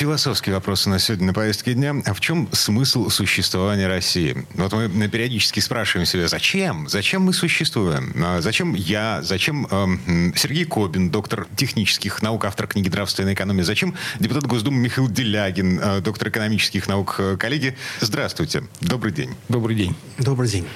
Философские вопросы на сегодня на повестке дня. А в чем смысл существования России? Вот мы периодически спрашиваем себя, зачем? Зачем мы существуем? А зачем я? Зачем э, Сергей Кобин, доктор технических наук, автор книги «Нравственная экономия»? Зачем депутат Госдумы Михаил Делягин, э, доктор экономических наук? Коллеги, здравствуйте. Добрый день. Добрый день. Добрый день.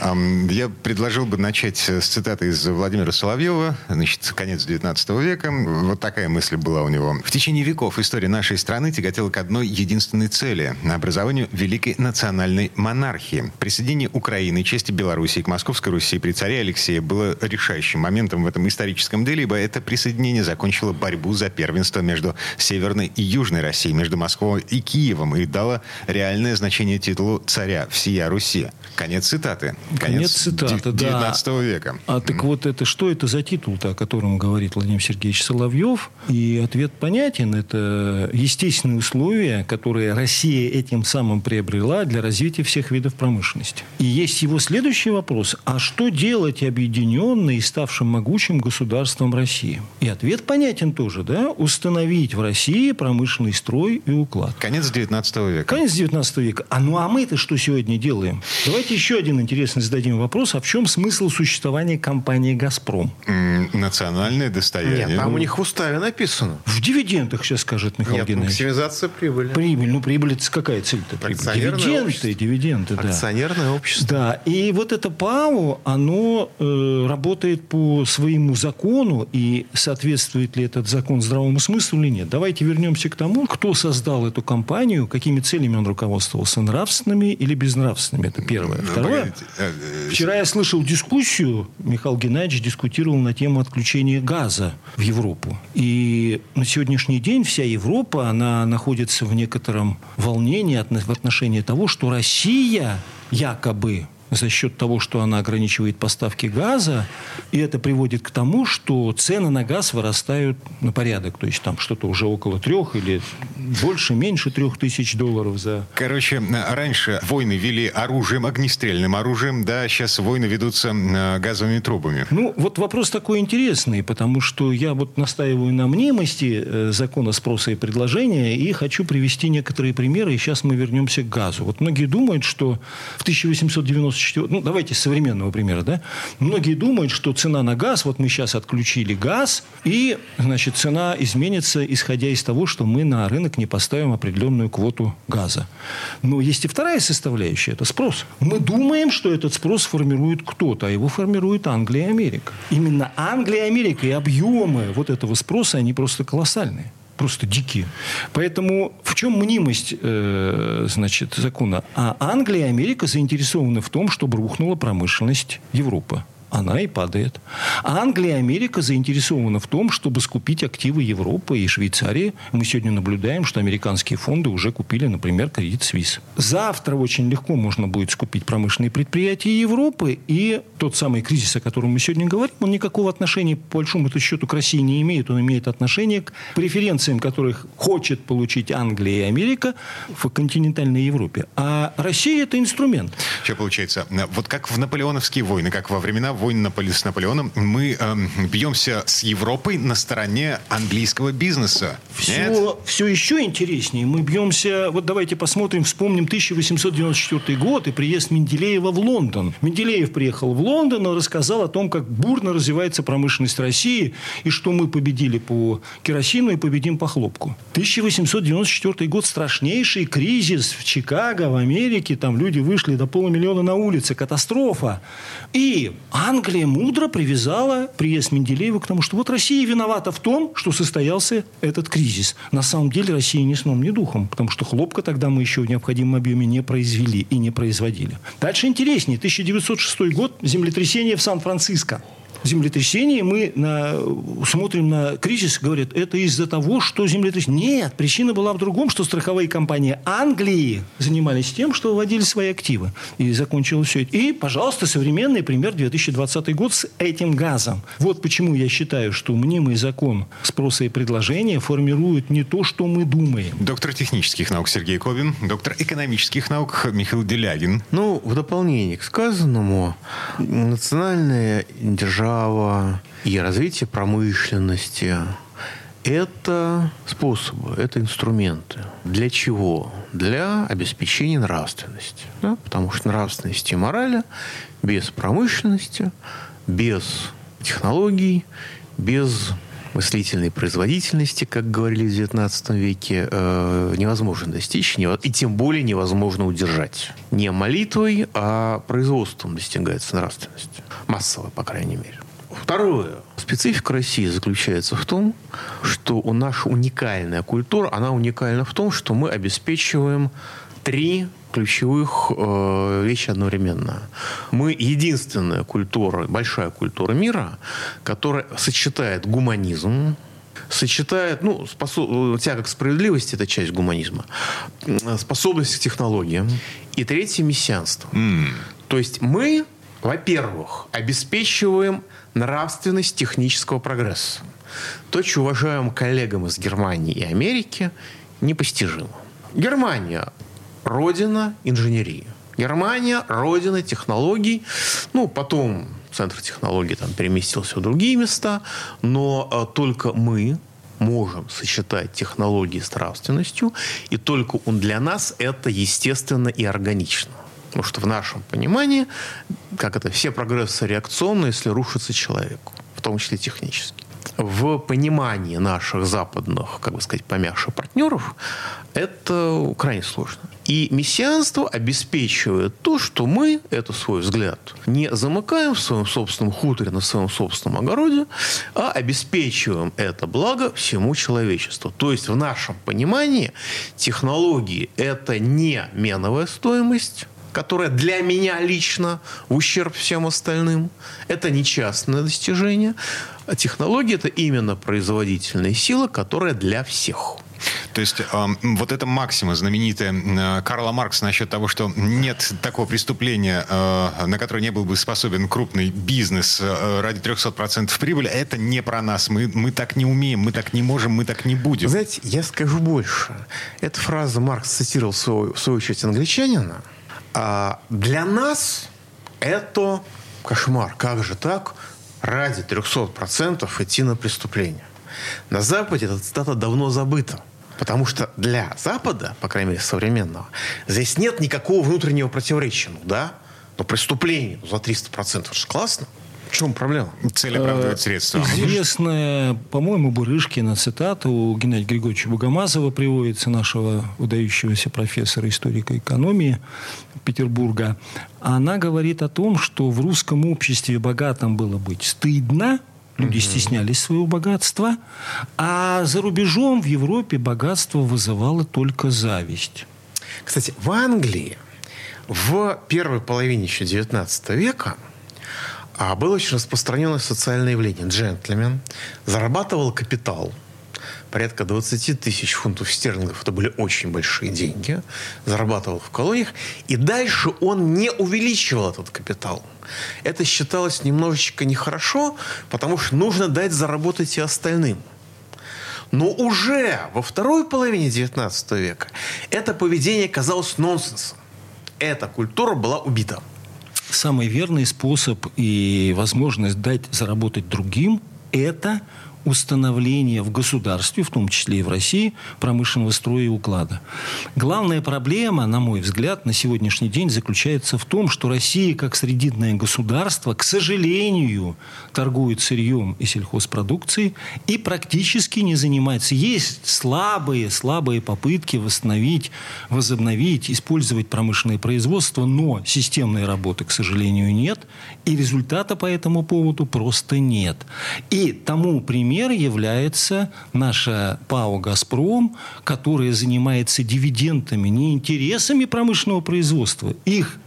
Эм, я предложил бы начать с цитаты из Владимира Соловьева, значит, конец 19 века. Вот такая мысль была у него. В течение веков история нашей страны тяготела к одной единственной цели – образованию великой национальной монархии. Присоединение Украины, части Белоруссии к Московской Руси при царе Алексее было решающим моментом в этом историческом деле, ибо это присоединение закончило борьбу за первенство между Северной и Южной Россией, между Москвой и Киевом и дало реальное значение титулу царя всея Руси. Конец цитаты. Конец, Конец цитаты, 19 да. века. А так вот это что это за титул-то, о котором говорит Владимир Сергеевич Соловьев? И ответ понятен. Это естественные условия, которые Россия этим самым приобрела для развития всех видов промышленности. И есть его следующий вопрос. А что делать объединенной и ставшим могучим государством России? И ответ понятен тоже. Да? Установить в России промышленный строй и уклад. Конец 19 века. Конец 19 века. А ну а мы-то что сегодня делаем? Давайте еще один интересный зададим вопрос. А в чем смысл существования компании «Газпром»? Национальное достояние. Нет, там у них в уставе написано. В дивидендах, сейчас скажет Михаил Нет, Геннадьевич. Максимизация прибыли. Прибыль. Ну, прибыль это какая цель-то? Акционерное Дивиденды, общество. дивиденды, да. Акционерное общество. Да, и вот это ПАО, оно э, работает по своему закону, и соответствует ли этот закон здравому смыслу или нет. Давайте вернемся к тому, кто создал эту компанию, какими целями он руководствовался, нравственными или безнравственными. Это первое. Ну, Второе. э, э, Вчера я слышал дискуссию, Михаил Геннадьевич дискутировал на тему отключения газа в Европу. И на сегодняшний день вся Европа, она находится в некотором волнении в отношении того, что Россия якобы за счет того, что она ограничивает поставки газа, и это приводит к тому, что цены на газ вырастают на порядок. То есть там что-то уже около трех или больше, меньше трех тысяч долларов за Короче, раньше войны вели оружием, огнестрельным оружием, да, сейчас войны ведутся э, газовыми трубами. Ну, вот вопрос такой интересный, потому что я вот настаиваю на мнимости э, закона спроса и предложения и хочу привести некоторые примеры, и сейчас мы вернемся к газу. Вот многие думают, что в 1894... Ну, давайте с современного примера, да? Многие думают, что цена на газ, вот мы сейчас отключили газ, и, значит, цена изменится, исходя из того, что мы на рынок не поставим определенную квоту газа. Но есть и вторая составляющая, это спрос. Мы думаем, что этот спрос формирует кто-то, а его формирует Англия и Америка. Именно Англия и Америка и объемы вот этого спроса, они просто колоссальные просто дикие. Поэтому в чем мнимость э, значит, закона? А Англия и Америка заинтересованы в том, чтобы рухнула промышленность Европы. Она и падает. А Англия и Америка заинтересованы в том, чтобы скупить активы Европы и Швейцарии. Мы сегодня наблюдаем, что американские фонды уже купили, например, кредит Свис. Завтра очень легко можно будет скупить промышленные предприятия Европы. И тот самый кризис, о котором мы сегодня говорим, он никакого отношения, по большому счету, к России не имеет. Он имеет отношение к преференциям, которых хочет получить Англия и Америка в континентальной Европе. А Россия – это инструмент. Что получается? Вот как в наполеоновские войны, как во времена войн Наполе- с Наполеоном, мы эм, бьемся с Европой на стороне английского бизнеса. Нет? Все, все еще интереснее. Мы бьемся... Вот давайте посмотрим, вспомним 1894 год и приезд Менделеева в Лондон. Менделеев приехал в Лондон и рассказал о том, как бурно развивается промышленность России и что мы победили по керосину и победим по хлопку. 1894 год – страшнейший кризис в Чикаго, в Америке. Там люди вышли до полумиллиона на улице. Катастрофа. И Англия мудро привязала приезд Менделеева к тому, что вот Россия виновата в том, что состоялся этот кризис. На самом деле Россия ни сном, ни духом, потому что хлопка тогда мы еще в необходимом объеме не произвели и не производили. Дальше интереснее. 1906 год, землетрясение в Сан-Франциско. Землетрясение, мы на, смотрим на кризис, говорят, это из-за того, что землетрясение. Нет, причина была в другом, что страховые компании Англии занимались тем, что вводили свои активы. И закончилось все это. И, пожалуйста, современный пример 2020 год с этим газом. Вот почему я считаю, что мнимый закон спроса и предложения формирует не то, что мы думаем. Доктор технических наук Сергей Кобин, доктор экономических наук Михаил Делягин. Ну, в дополнение к сказанному, национальная держава и развитие промышленности – это способы, это инструменты. Для чего? Для обеспечения нравственности. Да? Потому что нравственности и морали без промышленности, без технологий, без мыслительной производительности, как говорили в XIX веке, э, невозможно достичь, и тем более невозможно удержать. Не молитвой, а производством достигается нравственность. Массово, по крайней мере. Второе. Специфика России заключается в том, что у наша уникальная культура, она уникальна в том, что мы обеспечиваем три ключевых э, вещи одновременно. Мы единственная культура, большая культура мира, которая сочетает гуманизм, сочетает, ну, способ, тяга к справедливости – это часть гуманизма, способность к технологиям, и третье – мессианство. Mm. То есть мы, во-первых, обеспечиваем нравственность технического прогресса. То, что уважаемым коллегам из Германии и Америки непостижимо. Германия родина инженерии. Германия – родина технологий. Ну, потом центр технологий там переместился в другие места, но а, только мы можем сочетать технологии с нравственностью, и только он для нас это естественно и органично. Потому что в нашем понимании, как это, все прогрессы реакционны, если рушится человеку, в том числе технически в понимании наших западных, как бы сказать, помягче партнеров, это крайне сложно. И мессианство обеспечивает то, что мы, это свой взгляд, не замыкаем в своем собственном хуторе, на своем собственном огороде, а обеспечиваем это благо всему человечеству. То есть в нашем понимании технологии – это не меновая стоимость, которая для меня лично в ущерб всем остальным. Это не частное достижение. А технология – это именно производительная сила, которая для всех. То есть э, вот эта максима знаменитая э, Карла Маркса насчет того, что нет такого преступления, э, на которое не был бы способен крупный бизнес э, ради 300% прибыли, это не про нас. Мы, мы так не умеем, мы так не можем, мы так не будем. Знаете, я скажу больше. Эта фраза Маркс цитировал в свою, в свою очередь англичанина – а для нас это кошмар. Как же так? Ради 300% идти на преступление. На Западе эта цитата давно забыта. Потому что для Запада, по крайней мере, современного, здесь нет никакого внутреннего противоречия. Ну да, но преступление ну, за 300% это же классно. В чем проблема? Цель оправдывает средства. Известная, по-моему, Бурышкина цитата у Геннадия Григорьевича Богомазова приводится, нашего выдающегося профессора историка экономии Петербурга. Она говорит о том, что в русском обществе богатым было быть стыдно, Люди стеснялись своего богатства. А за рубежом в Европе богатство вызывало только зависть. Кстати, в Англии в первой половине еще XIX века а было очень распространенное социальное явление. Джентльмен зарабатывал капитал порядка 20 тысяч фунтов стерлингов. Это были очень большие деньги. Зарабатывал в колониях. И дальше он не увеличивал этот капитал. Это считалось немножечко нехорошо, потому что нужно дать заработать и остальным. Но уже во второй половине XIX века это поведение казалось нонсенсом. Эта культура была убита самый верный способ и возможность дать заработать другим – это установления в государстве, в том числе и в России, промышленного строя и уклада. Главная проблема, на мой взгляд, на сегодняшний день заключается в том, что Россия, как срединное государство, к сожалению, торгует сырьем и сельхозпродукцией и практически не занимается. Есть слабые, слабые попытки восстановить, возобновить, использовать промышленное производство, но системной работы, к сожалению, нет, и результата по этому поводу просто нет. И тому пример пример является наша ПАО «Газпром», которая занимается дивидендами, не интересами промышленного производства. Их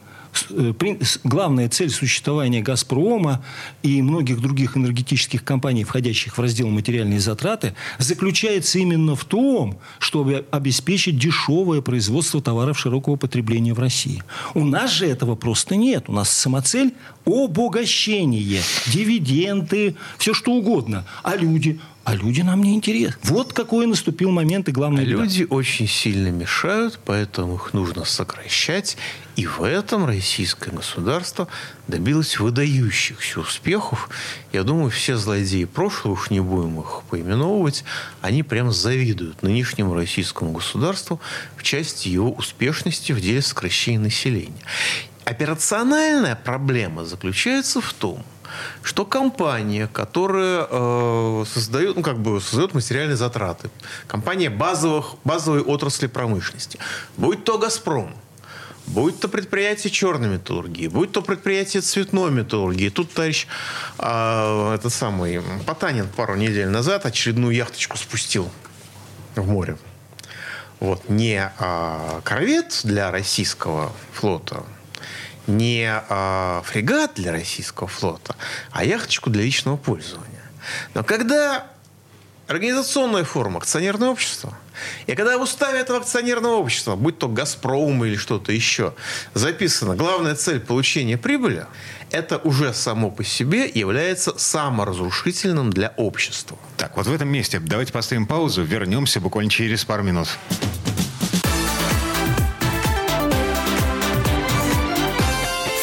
главная цель существования «Газпрома» и многих других энергетических компаний, входящих в раздел «материальные затраты», заключается именно в том, чтобы обеспечить дешевое производство товаров широкого потребления в России. У нас же этого просто нет. У нас самоцель – обогащение, дивиденды, все что угодно. А люди – а люди нам не интересны. Вот какой наступил момент и главное. А люди очень сильно мешают, поэтому их нужно сокращать. И в этом российское государство добилось выдающихся успехов. Я думаю, все злодеи прошлого, уж не будем их поименовывать, они прям завидуют нынешнему российскому государству в части его успешности в деле сокращения населения. Операциональная проблема заключается в том, что компания, которая э, создает, ну, как бы создает материальные затраты, компания базовых, базовой отрасли промышленности, будь то «Газпром», Будь то предприятие черной металлургии, будь то предприятие цветной металлургии. Тут товарищ э, этот самый Потанин пару недель назад очередную яхточку спустил в море. Вот. Не э, корвет для российского флота, не э, фрегат для российского флота, а яхточку для личного пользования. Но когда организационная форма акционерное общество, и когда в уставе этого акционерного общества, будь то «Газпром» или что-то еще, записано главная цель получения прибыли, это уже само по себе является саморазрушительным для общества. Так, вот в этом месте давайте поставим паузу, вернемся буквально через пару минут.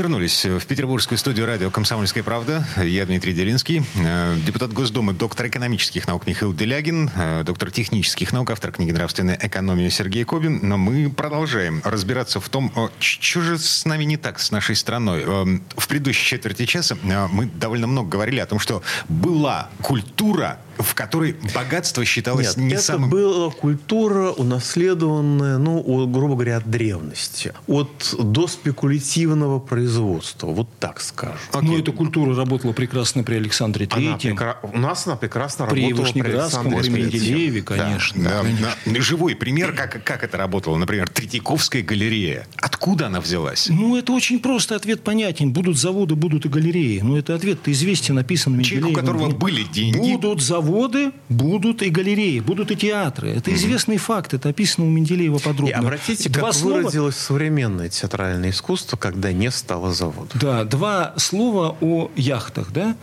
Вернулись в петербургскую студию радио «Комсомольская правда». Я Дмитрий Делинский, э, депутат Госдумы, доктор экономических наук Михаил Делягин, э, доктор технических наук, автор книги «Нравственная экономия» Сергей Кобин. Но мы продолжаем разбираться в том, что же с нами не так, с нашей страной. Э, в предыдущей четверти часа мы довольно много говорили о том, что была культура в которой богатство считалось Нет, не это самым... была культура, унаследованная, ну, грубо говоря, от древности. От до спекулятивного производства. Вот так скажем. Okay. Ну, эта культура работала прекрасно при Александре Третьем. Прекра... У нас она прекрасно при работала при Александре При Менделееве, конечно. Да, да, конечно. Да. Живой пример, как, как это работало. Например, Третьяковская галерея. Откуда она взялась? Ну, это очень просто. Ответ понятен. Будут заводы, будут и галереи. Ну, это ответ-то известен, написан Менделеевым. Человек, у которого были деньги. Будут заводы заводы, будут и галереи, будут и театры. Это известный факт, это описано у Менделеева подробно. И обратите, два как слова... выразилось современное театральное искусство, когда не стало заводов. Да, два слова о яхтах. Да?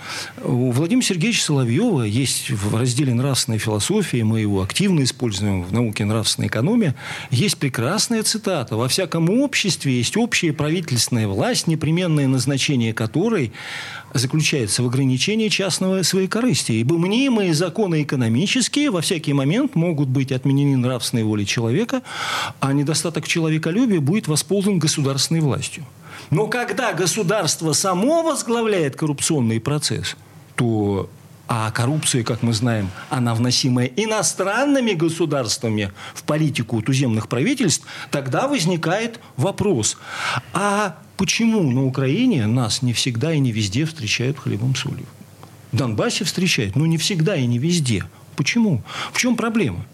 У Владимира Сергеевича Соловьева есть в разделе «Нравственная философия», мы его активно используем в науке «Нравственная экономия», есть прекрасная цитата. «Во всяком обществе есть общая правительственная власть, непременное назначение которой заключается в ограничении частного своей корысти. Ибо мнимые законы экономические во всякий момент могут быть отменены нравственной волей человека, а недостаток человеколюбия будет восполнен государственной властью. Но когда государство само возглавляет коррупционный процесс, то а коррупция, как мы знаем, она вносимая иностранными государствами в политику туземных правительств, тогда возникает вопрос, а почему на Украине нас не всегда и не везде встречают хлебом солью? Донбассе встречают, но не всегда и не везде. Почему? В чем проблема?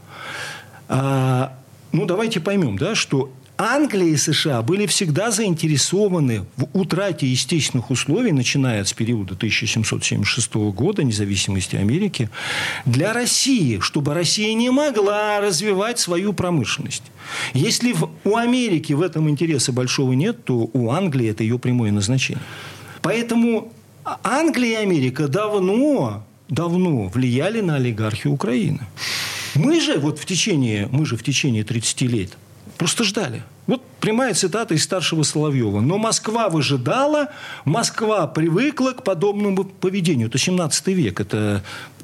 А, ну, давайте поймем, да, что Англия и США были всегда заинтересованы в утрате естественных условий, начиная с периода 1776 года, независимости Америки, для России, чтобы Россия не могла развивать свою промышленность. Если в, у Америки в этом интереса большого нет, то у Англии это ее прямое назначение. Поэтому Англия и Америка давно, давно влияли на олигархию Украины. Мы же вот в течение, мы же в течение 30 лет Просто ждали. Вот прямая цитата из старшего Соловьева. Но Москва выжидала, Москва привыкла к подобному поведению. Это 17 век, это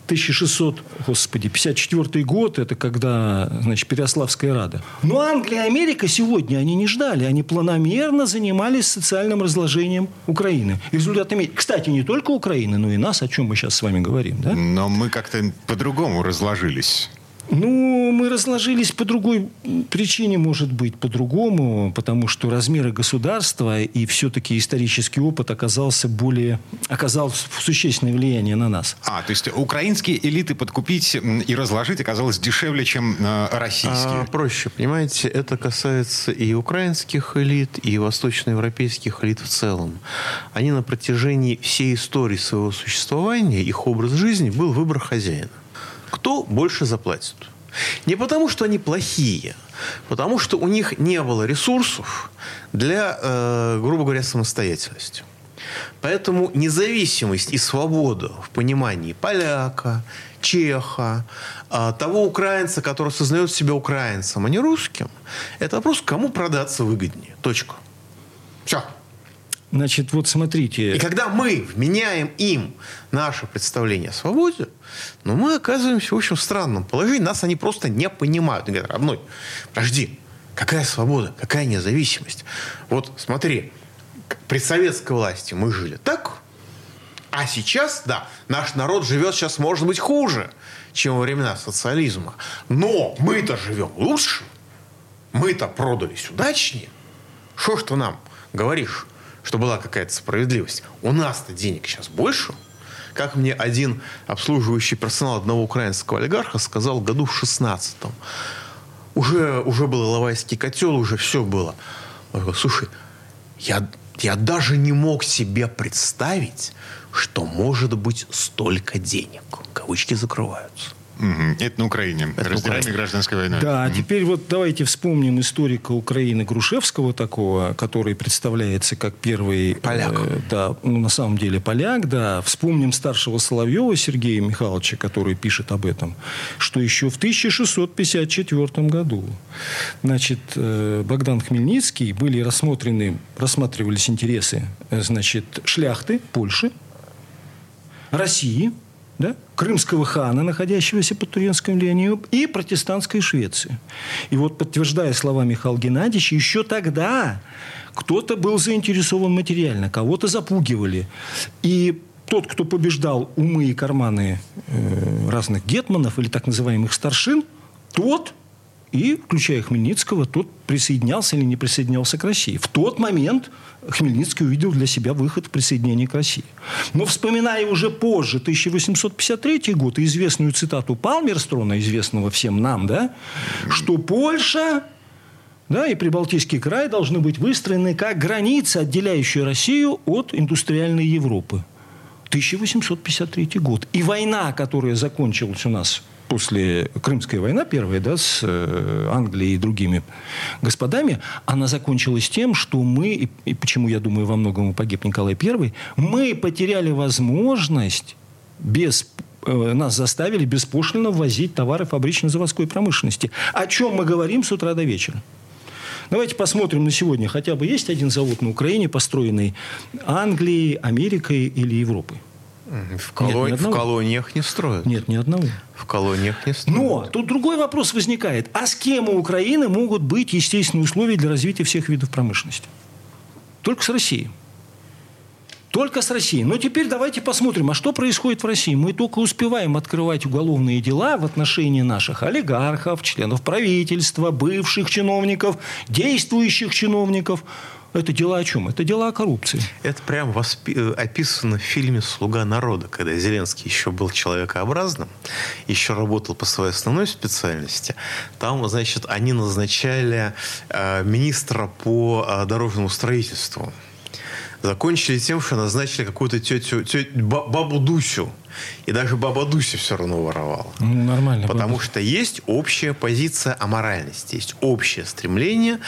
1600, господи, 54 год, это когда, значит, Переославская Рада. Но Англия и Америка сегодня, они не ждали, они планомерно занимались социальным разложением Украины. И результатами, кстати, не только Украины, но и нас, о чем мы сейчас с вами говорим, да? Но мы как-то по-другому разложились. Ну, мы разложились по другой причине, может быть, по-другому, потому что размеры государства и все-таки исторический опыт оказался более, оказал существенное влияние на нас. А, то есть украинские элиты подкупить и разложить оказалось дешевле, чем э, российские? А, проще, понимаете, это касается и украинских элит, и восточноевропейских элит в целом. Они на протяжении всей истории своего существования, их образ жизни был выбор хозяина кто больше заплатит. Не потому, что они плохие, потому что у них не было ресурсов для, э, грубо говоря, самостоятельности. Поэтому независимость и свобода в понимании поляка, чеха, э, того украинца, который осознает себя украинцем, а не русским, это вопрос, кому продаться выгоднее. Точка. Все. Значит, вот смотрите. И когда мы вменяем им наше представление о свободе, ну, мы оказываемся в общем странном положении. Нас они просто не понимают. Они говорят, родной, подожди, какая свобода, какая независимость? Вот смотри, при советской власти мы жили так, а сейчас, да, наш народ живет сейчас, может быть, хуже, чем во времена социализма. Но мы-то живем лучше. Мы-то продались удачнее. Что ж ты нам говоришь? Что была какая-то справедливость. У нас-то денег сейчас больше. Как мне один обслуживающий персонал одного украинского олигарха сказал году в 16-м. Уже, уже был Иловайский котел, уже все было. Он говорит, слушай, я, я даже не мог себе представить, что может быть столько денег. Кавычки закрываются. Угу. Это на Украине. Это Раздираемая гражданская война. Да, угу. теперь вот давайте вспомним историка Украины Грушевского такого, который представляется как первый... Поляк. Э, да, ну, на самом деле поляк, да. Вспомним старшего Соловьева Сергея Михайловича, который пишет об этом, что еще в 1654 году, значит, э, Богдан Хмельницкий были рассмотрены, рассматривались интересы, э, значит, шляхты Польши, России – да, крымского хана, находящегося под турецким влиянием, и протестантской Швеции. И вот, подтверждая слова Михаила Геннадьевича, еще тогда кто-то был заинтересован материально, кого-то запугивали. И тот, кто побеждал умы и карманы э, разных гетманов или так называемых старшин, тот и, включая Хмельницкого, тот присоединялся или не присоединялся к России. В тот момент Хмельницкий увидел для себя выход в присоединение к России. Но вспоминая уже позже, 1853 год, и известную цитату Палмерстрона, известного всем нам, да, что Польша да, и Прибалтийский край должны быть выстроены как граница, отделяющая Россию от индустриальной Европы. 1853 год. И война, которая закончилась у нас после Крымская война первая, да, с э, Англией и другими господами, она закончилась тем, что мы, и, почему, я думаю, во многом погиб Николай I, мы потеряли возможность без э, нас заставили беспошлино ввозить товары фабрично-заводской промышленности. О чем мы говорим с утра до вечера? Давайте посмотрим на сегодня. Хотя бы есть один завод на Украине, построенный Англией, Америкой или Европой? В, колон... Нет, в колониях не строят. Нет, ни одного. В колониях не строят. Но тут другой вопрос возникает. А с кем у Украины могут быть естественные условия для развития всех видов промышленности? Только с Россией. Только с Россией. Но теперь давайте посмотрим, а что происходит в России. Мы только успеваем открывать уголовные дела в отношении наших олигархов, членов правительства, бывших чиновников, действующих чиновников – это дела о чем? Это дела о коррупции. Это прям воспи- э, описано в фильме «Слуга народа», когда Зеленский еще был человекообразным, еще работал по своей основной специальности. Там, значит, они назначали э, министра по э, дорожному строительству закончили тем, что назначили какую-то тетю, тетю бабу Дусю. И даже баба Дуся все равно воровала. Ну, нормально. Потому баба. что есть общая позиция о моральности. Есть общее стремление,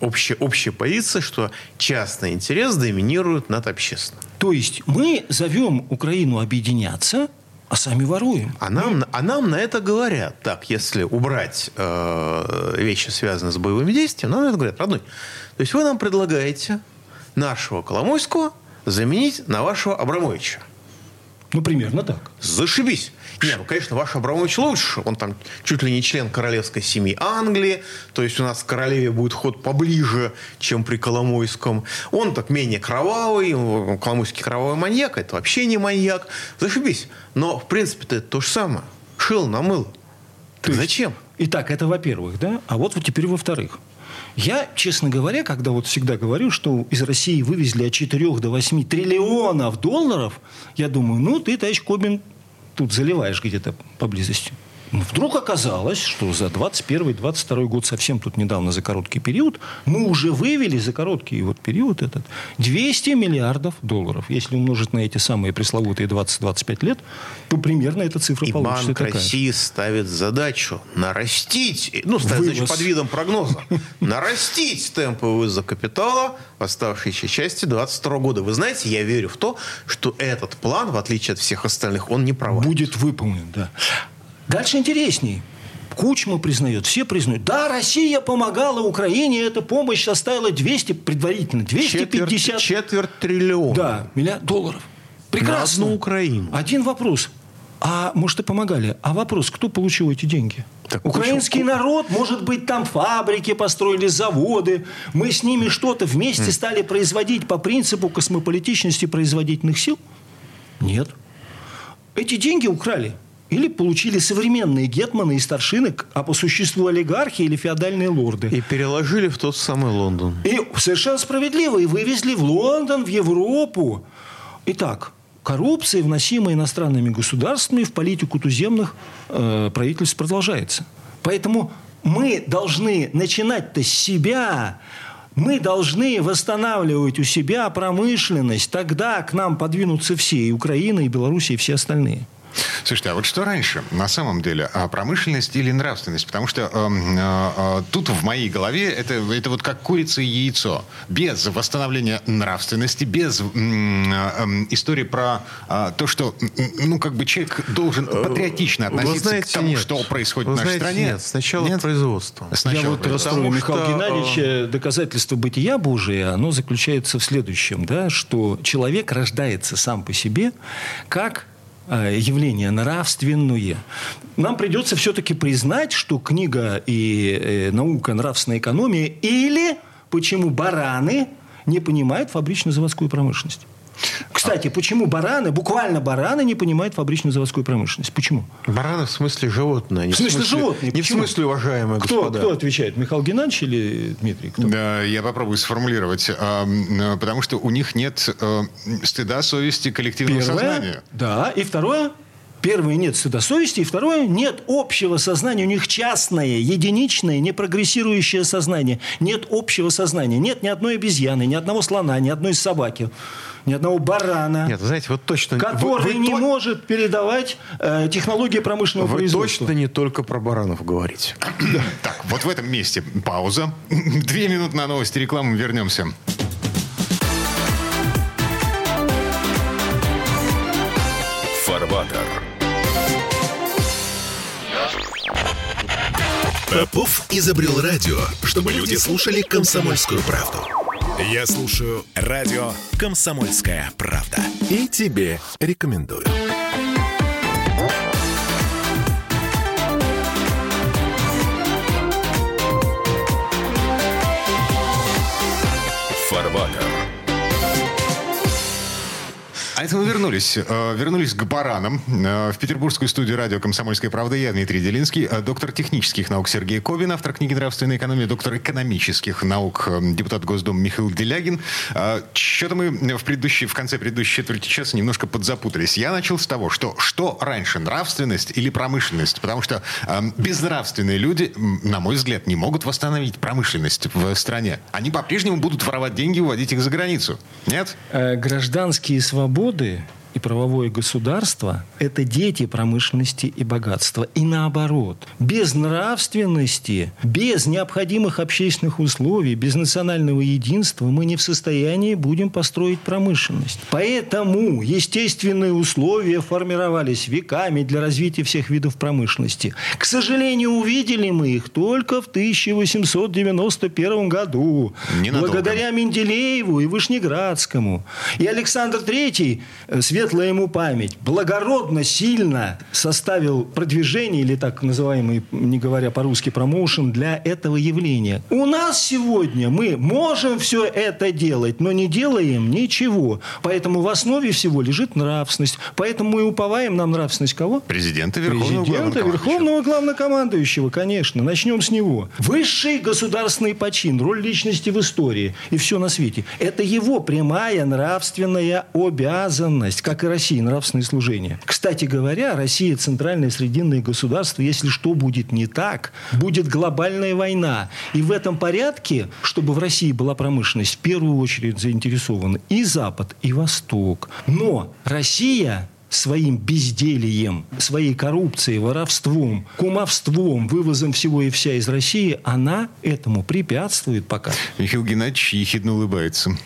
общая, общая позиция, что частный интерес доминирует над общественным. То есть мы зовем Украину объединяться, а сами воруем. А нам, а нам на это говорят. Так, если убрать э, вещи, связанные с боевыми действиями, нам на это говорят, родной. То есть вы нам предлагаете нашего Коломойского заменить на вашего Абрамовича. Ну, примерно так. Зашибись. Не, ну, конечно, ваш Абрамович лучше. Он там чуть ли не член королевской семьи Англии. То есть у нас в королеве будет ход поближе, чем при Коломойском. Он так менее кровавый. Коломойский кровавый маньяк. Это вообще не маньяк. Зашибись. Но, в принципе-то это то же самое. Шил, намыл. Есть- зачем? Итак, это во-первых, да? А вот, вот теперь во-вторых. Я, честно говоря, когда вот всегда говорю, что из России вывезли от 4 до 8 триллионов долларов, я думаю, ну, ты, товарищ Кобин, тут заливаешь где-то поблизости. Вдруг оказалось, что за 21-22 год, совсем тут недавно, за короткий период, мы уже вывели за короткий вот период этот 200 миллиардов долларов. Если умножить на эти самые пресловутые 20-25 лет, то примерно эта цифра И получится Банк такая. России ставит задачу нарастить, ну, ставит задачу под видом прогноза, нарастить темпы вывоза капитала в оставшейся части 2022 года. Вы знаете, я верю в то, что этот план, в отличие от всех остальных, он не провалится. Будет выполнен, да. Дальше интересней. Кучма признает, все признают. Да, Россия помогала Украине, эта помощь составила 200, предварительно, 250 Четверть, четверть триллиона. да, миллиард долларов. Прекрасно. На Украину. Один вопрос. А может и помогали. А вопрос, кто получил эти деньги? Так Украинский куча- народ, может быть, там фабрики построили, заводы. Мы с ними что-то вместе стали производить по принципу космополитичности производительных сил? Нет. Эти деньги украли. Или получили современные гетманы и старшины, а по существу олигархи или феодальные лорды. И переложили в тот самый Лондон. И совершенно справедливо. И вывезли в Лондон, в Европу. Итак, коррупция, вносимая иностранными государствами в политику туземных э, правительств продолжается. Поэтому мы должны начинать-то с себя. Мы должны восстанавливать у себя промышленность. Тогда к нам подвинутся все. И Украина, и Белоруссия, и все остальные. Слушайте, а вот что раньше, на самом деле, а промышленность или нравственность? Потому что эм, э, э, тут в моей голове это, это вот как курица и яйцо. Без восстановления нравственности, без э, эм, истории про э, то, что, ну, как бы человек должен патриотично относиться знаете, к тому, нет. что происходит Вы в нашей знаете, стране. Нет, сначала Нет? производство. Сначала Я вот расстрою Михаила что, Геннадьевича. Доказательство бытия Божия, оно заключается в следующем, да, что человек рождается сам по себе как э, явление нравственное. Нам придется все-таки признать, что книга и э, наука нравственная экономия или почему бараны не понимают фабрично-заводскую промышленность. Кстати, почему бараны, буквально бараны, не понимают фабрично-заводскую промышленность? Почему? Бараны в смысле животные. а не В смысле животные? Не в Почему? смысле уважаемые Кто, господа. кто отвечает? Михаил Геннадьевич или Дмитрий? Кто? Да, я попробую сформулировать. Э, Потому что у них нет э, стыда, совести, коллективного сознания. Да. И второе. Первое, нет стыда совести. И второе, нет общего сознания. У них частное, единичное, непрогрессирующее сознание. Нет общего сознания. Нет ни одной обезьяны, ни одного слона, ни одной собаки, ни одного барана. Нет, знаете, вот точно... Который вы- вы не то- может передавать э, технологии промышленного Вы производства. точно не только про баранов говорите. Так, вот в этом месте пауза. Две минуты на новости рекламы, вернемся. Фарватер. Попов изобрел радио, чтобы люди слушали комсомольскую правду. Я слушаю радио «Комсомольская правда». И тебе рекомендую. Это мы вернулись. э, Вернулись к баранам. Э, В петербургскую студию радио «Комсомольская правда» я, Дмитрий Делинский, э, доктор технических наук Сергей Ковин, автор книги «Нравственная экономия», доктор экономических наук, депутат Госдумы Михаил Делягин. Что-то мы в, предыдущей, в конце предыдущей четверти часа немножко подзапутались. Я начал с того, что что раньше, нравственность или промышленность? Потому что безнравственные люди, на мой взгляд, не могут восстановить промышленность в стране. Они по-прежнему будут воровать деньги и уводить их за границу. Нет? Гражданские свободы люди и правовое государство – это дети промышленности и богатства. И наоборот. Без нравственности, без необходимых общественных условий, без национального единства мы не в состоянии будем построить промышленность. Поэтому естественные условия формировались веками для развития всех видов промышленности. К сожалению, увидели мы их только в 1891 году. Ненадолго. Благодаря Менделееву и Вышнеградскому. И Александр III, э, свет светлая ему память, благородно, сильно составил продвижение, или так называемый, не говоря по-русски, промоушен для этого явления. У нас сегодня мы можем все это делать, но не делаем ничего. Поэтому в основе всего лежит нравственность. Поэтому мы уповаем на нравственность кого? Президента Верховного Президента Верховного Главнокомандующего, конечно. Начнем с него. Высший государственный почин, роль личности в истории и все на свете. Это его прямая нравственная обязанность, как и России, нравственное служение. Кстати говоря, Россия центральное срединное государство. Если что будет не так, будет глобальная война. И в этом порядке, чтобы в России была промышленность, в первую очередь заинтересованы и Запад, и Восток. Но Россия своим безделием, своей коррупцией, воровством, кумовством, вывозом всего и вся из России, она этому препятствует пока. Михаил Геннадьевич ехидно улыбается.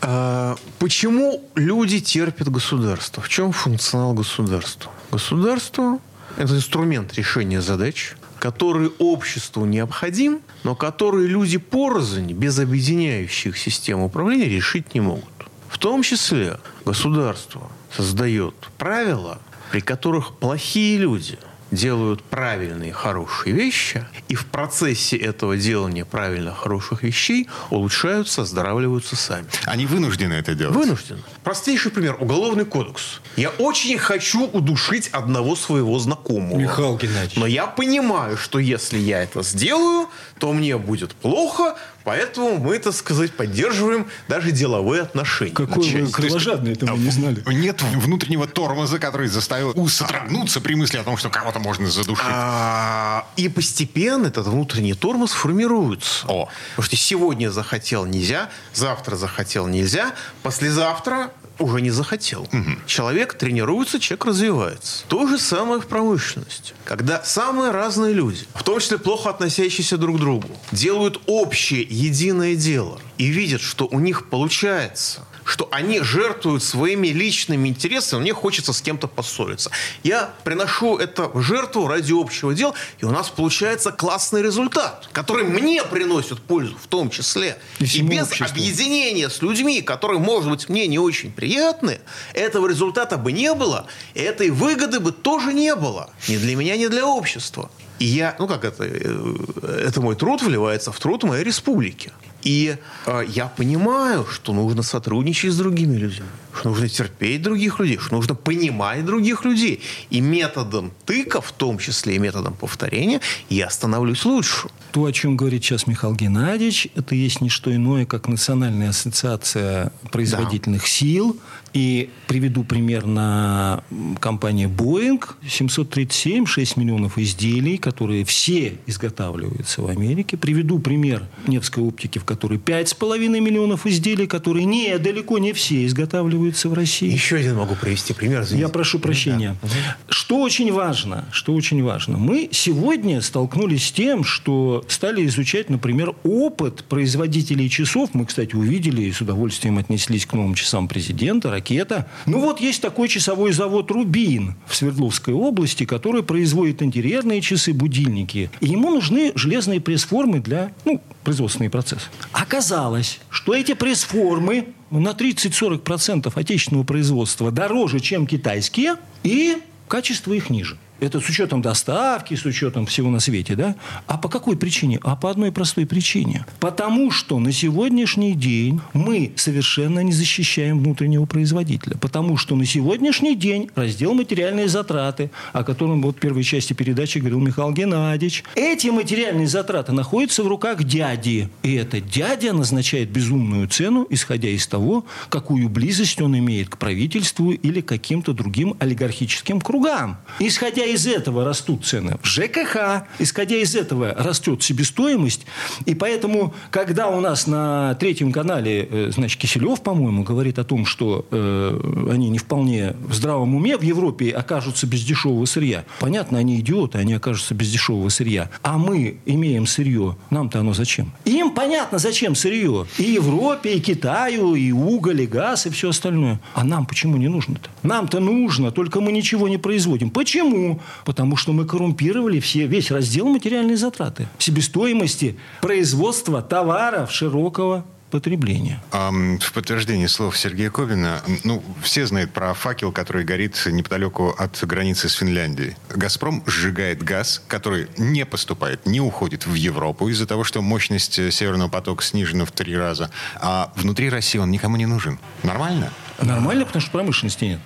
А, почему люди терпят государство? В чем функционал государства? Государство – это инструмент решения задач, который обществу необходим, но который люди порознь, без объединяющих систем управления, решить не могут. В том числе государство создает правила, при которых плохие люди делают правильные, хорошие вещи, и в процессе этого делания правильных, хороших вещей улучшаются, оздоравливаются сами. Они вынуждены это делать? Вынуждены. Простейший пример. Уголовный кодекс. Я очень хочу удушить одного своего знакомого. Михаил Геннадьевич. Но я понимаю, что если я это сделаю, то мне будет плохо, Поэтому мы, так сказать, поддерживаем даже деловые отношения. Какой вы кровожадный, это мы не знали. Нет внутреннего тормоза, который заставил содрогнуться при мысли о том, что кого-то можно задушить. А, и постепенно этот внутренний тормоз формируется. О. Потому что сегодня захотел нельзя, завтра захотел нельзя, послезавтра уже не захотел. Угу. Человек тренируется, человек развивается. То же самое в промышленности. Когда самые разные люди, в том числе плохо относящиеся друг к другу, делают общее, единое дело и видят, что у них получается – что они жертвуют своими личными интересами, мне хочется с кем-то поссориться. Я приношу это в жертву ради общего дела, и у нас получается классный результат, который мне приносит пользу в том числе. И, и без обществу. объединения с людьми, которые, может быть, мне не очень приятны, этого результата бы не было, и этой выгоды бы тоже не было. Ни для меня, ни для общества. И я, ну как это, э, это мой труд вливается в труд моей республики. И э, я понимаю, что нужно сотрудничать с другими людьми, что нужно терпеть других людей, что нужно понимать других людей. И методом тыка, в том числе и методом повторения, я становлюсь лучше. То, о чем говорит сейчас Михаил Геннадьевич, это есть не что иное, как Национальная ассоциация производительных да. сил. И приведу пример на компании Boeing. 737, 6 миллионов изделий, которые все изготавливаются в Америке. Приведу пример Невской оптики, в которой 5,5 миллионов изделий, которые не, далеко не все изготавливаются в России. Еще один могу привести пример. Извините. Я прошу прощения. Да. Что очень важно, что очень важно. Мы сегодня столкнулись с тем, что стали изучать, например, опыт производителей часов. Мы, кстати, увидели и с удовольствием отнеслись к новым часам президента, ракета. Ну вот есть такой часовой завод «Рубин» в Свердловской области, который производит интерьерные часы, будильники. И ему нужны железные пресс-формы для ну, производственный процесс. Оказалось, что эти пресс-формы на 30-40% отечественного производства дороже, чем китайские, и качество их ниже. Это с учетом доставки, с учетом всего на свете, да? А по какой причине? А по одной простой причине. Потому что на сегодняшний день мы совершенно не защищаем внутреннего производителя. Потому что на сегодняшний день раздел материальные затраты, о котором вот в первой части передачи говорил Михаил Геннадьевич, эти материальные затраты находятся в руках дяди. И этот дядя назначает безумную цену, исходя из того, какую близость он имеет к правительству или каким-то другим олигархическим кругам. Исходя исходя из этого растут цены в ЖКХ, исходя из этого растет себестоимость. И поэтому, когда у нас на третьем канале, э, значит, Киселев, по-моему, говорит о том, что э, они не вполне в здравом уме в Европе окажутся без дешевого сырья. Понятно, они идиоты, они окажутся без дешевого сырья. А мы имеем сырье. Нам-то оно зачем? Им понятно, зачем сырье. И Европе, и Китаю, и уголь, и газ, и все остальное. А нам почему не нужно-то? Нам-то нужно, только мы ничего не производим. Почему? Потому что мы коррумпировали все, весь раздел материальные затраты. Себестоимости производства товаров широкого потребления. А, в подтверждение слов Сергея Ковина, ну, все знают про факел, который горит неподалеку от границы с Финляндией. «Газпром» сжигает газ, который не поступает, не уходит в Европу из-за того, что мощность «Северного потока» снижена в три раза. А внутри России он никому не нужен. Нормально? Нормально, потому что промышленности нет.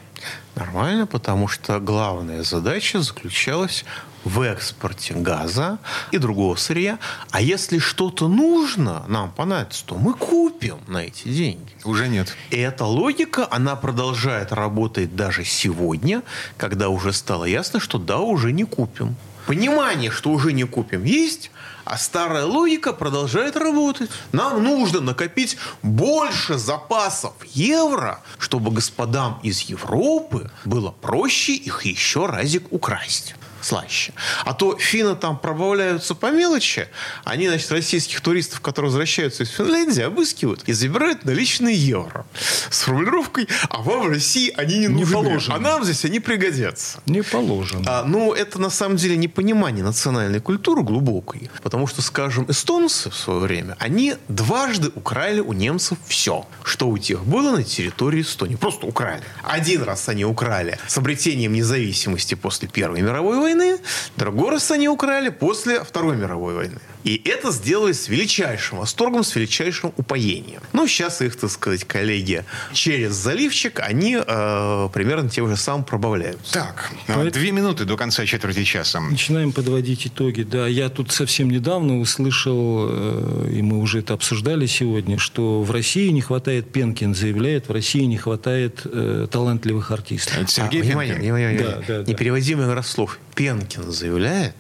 Нормально, потому что главная задача заключалась в экспорте газа и другого сырья. А если что-то нужно, нам понадобится, то мы купим на эти деньги. Уже нет. И эта логика, она продолжает работать даже сегодня, когда уже стало ясно, что да, уже не купим. Понимание, что уже не купим, есть, а старая логика продолжает работать. Нам нужно накопить больше запасов евро, чтобы господам из Европы было проще их еще разик украсть слаще. А то финны там пробавляются по мелочи, они, значит, российских туристов, которые возвращаются из Финляндии, обыскивают и забирают наличные евро. С формулировкой, а вам в России они не, Не нужны, положено. а нам здесь они пригодятся. Не положено. А, ну, это на самом деле непонимание национальной культуры глубокой. Потому что, скажем, эстонцы в свое время, они дважды украли у немцев все, что у тех было на территории Эстонии. Просто украли. Один раз они украли с обретением независимости после Первой мировой войны, другой раз они украли после Второй мировой войны. И это сделали с величайшим восторгом, с величайшим упоением. Ну, сейчас их, так сказать, коллеги через заливчик, они э, примерно тем же самым пробавляются. Так, Поэт- две минуты до конца четверти часа. Начинаем подводить итоги. Да, я тут совсем недавно услышал, э, и мы уже это обсуждали сегодня, что в России не хватает, Пенкин заявляет, в России не хватает э, талантливых артистов. Это Сергей А, внимание, Пенкин. внимание, Да, внимание. да, да. Непереводимый игра слов. Пенкин заявляет,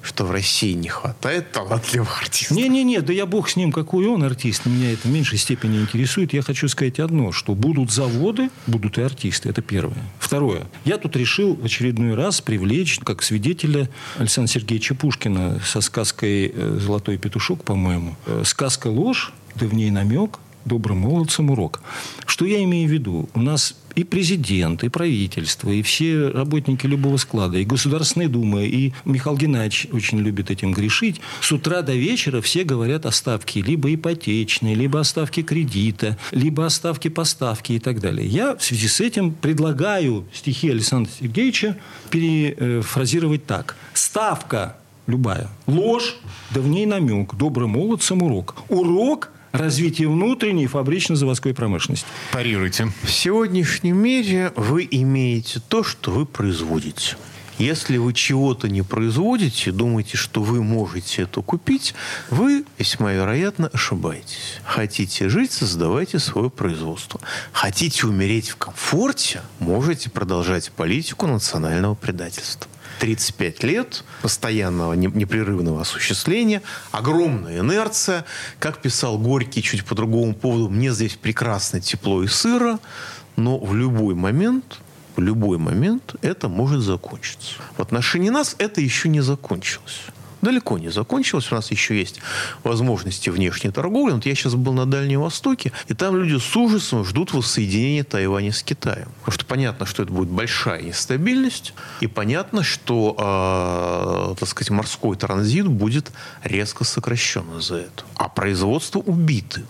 что в России не хватает талантливых артистов. Не-не-не, да я бог с ним, какой он артист. Меня это в меньшей степени интересует. Я хочу сказать одно, что будут заводы, будут и артисты. Это первое. Второе. Я тут решил в очередной раз привлечь как свидетеля Александра Сергеевича Пушкина со сказкой э, «Золотой петушок», по-моему. Э, Сказка ложь, да в ней намек, добрым молодцам урок. Что я имею в виду? У нас и президент, и правительство, и все работники любого склада, и Государственная Дума, и Михаил Геннадьевич очень любит этим грешить. С утра до вечера все говорят о ставке либо ипотечной, либо о ставке кредита, либо о ставке поставки и так далее. Я в связи с этим предлагаю стихи Александра Сергеевича перефразировать так. Ставка любая. Ложь, да в ней намек. Добрым молодцам урок. Урок развития внутренней фабрично-заводской промышленности. Парируйте. В сегодняшнем мире вы имеете то, что вы производите. Если вы чего-то не производите, думаете, что вы можете это купить, вы весьма вероятно ошибаетесь. Хотите жить, создавайте свое производство. Хотите умереть в комфорте, можете продолжать политику национального предательства. 35 лет постоянного не- непрерывного осуществления, огромная инерция. Как писал Горький чуть по другому поводу, мне здесь прекрасно тепло и сыро, но в любой момент, в любой момент это может закончиться. В отношении нас это еще не закончилось. Далеко не закончилось. У нас еще есть возможности внешней торговли. Вот я сейчас был на Дальнем Востоке, и там люди с ужасом ждут воссоединения Тайваня с Китаем. Потому что понятно, что это будет большая нестабильность, и понятно, что, э, так сказать, морской транзит будет резко сокращен из-за этого. А производство убиты.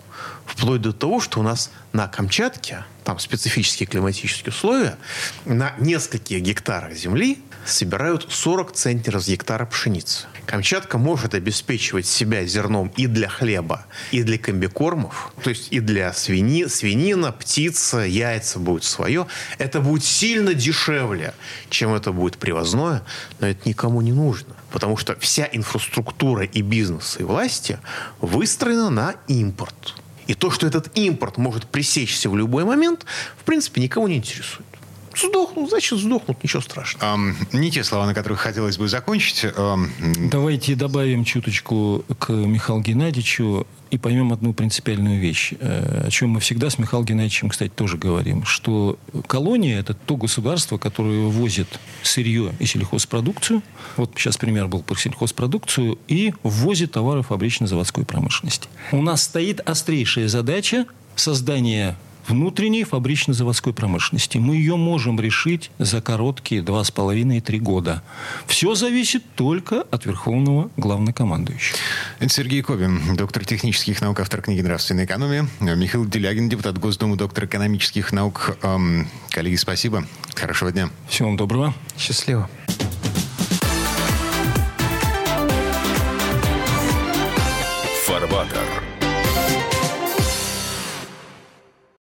Вплоть до того, что у нас на Камчатке, там специфические климатические условия, на нескольких гектарах земли собирают 40 центнеров с гектара пшеницы. Камчатка может обеспечивать себя зерном и для хлеба, и для комбикормов, то есть и для свини, свинина, птица, яйца будет свое. Это будет сильно дешевле, чем это будет привозное, но это никому не нужно. Потому что вся инфраструктура и бизнес, и власти выстроена на импорт. И то, что этот импорт может пресечься в любой момент, в принципе, никого не интересует. Сдохнут, значит, сдохнут, ничего страшного. Ам, не те слова, на которых хотелось бы закончить. Ам, Давайте добавим чуточку к Михаилу Геннадьевичу и поймем одну принципиальную вещь, э, о чем мы всегда с Михаилом Геннадьевичем, кстати, тоже говорим, что колония – это то государство, которое ввозит сырье и сельхозпродукцию, вот сейчас пример был про сельхозпродукцию, и ввозит товары фабрично-заводской промышленности. У нас стоит острейшая задача создания внутренней фабрично-заводской промышленности. Мы ее можем решить за короткие два с половиной три года. Все зависит только от Верховного Главнокомандующего. Это Сергей Кобин, доктор технических наук, автор книги «Нравственная экономия». Михаил Делягин, депутат Госдумы, доктор экономических наук. Эм, коллеги, спасибо. Хорошего дня. Всего вам доброго. Счастливо. Фарбатер.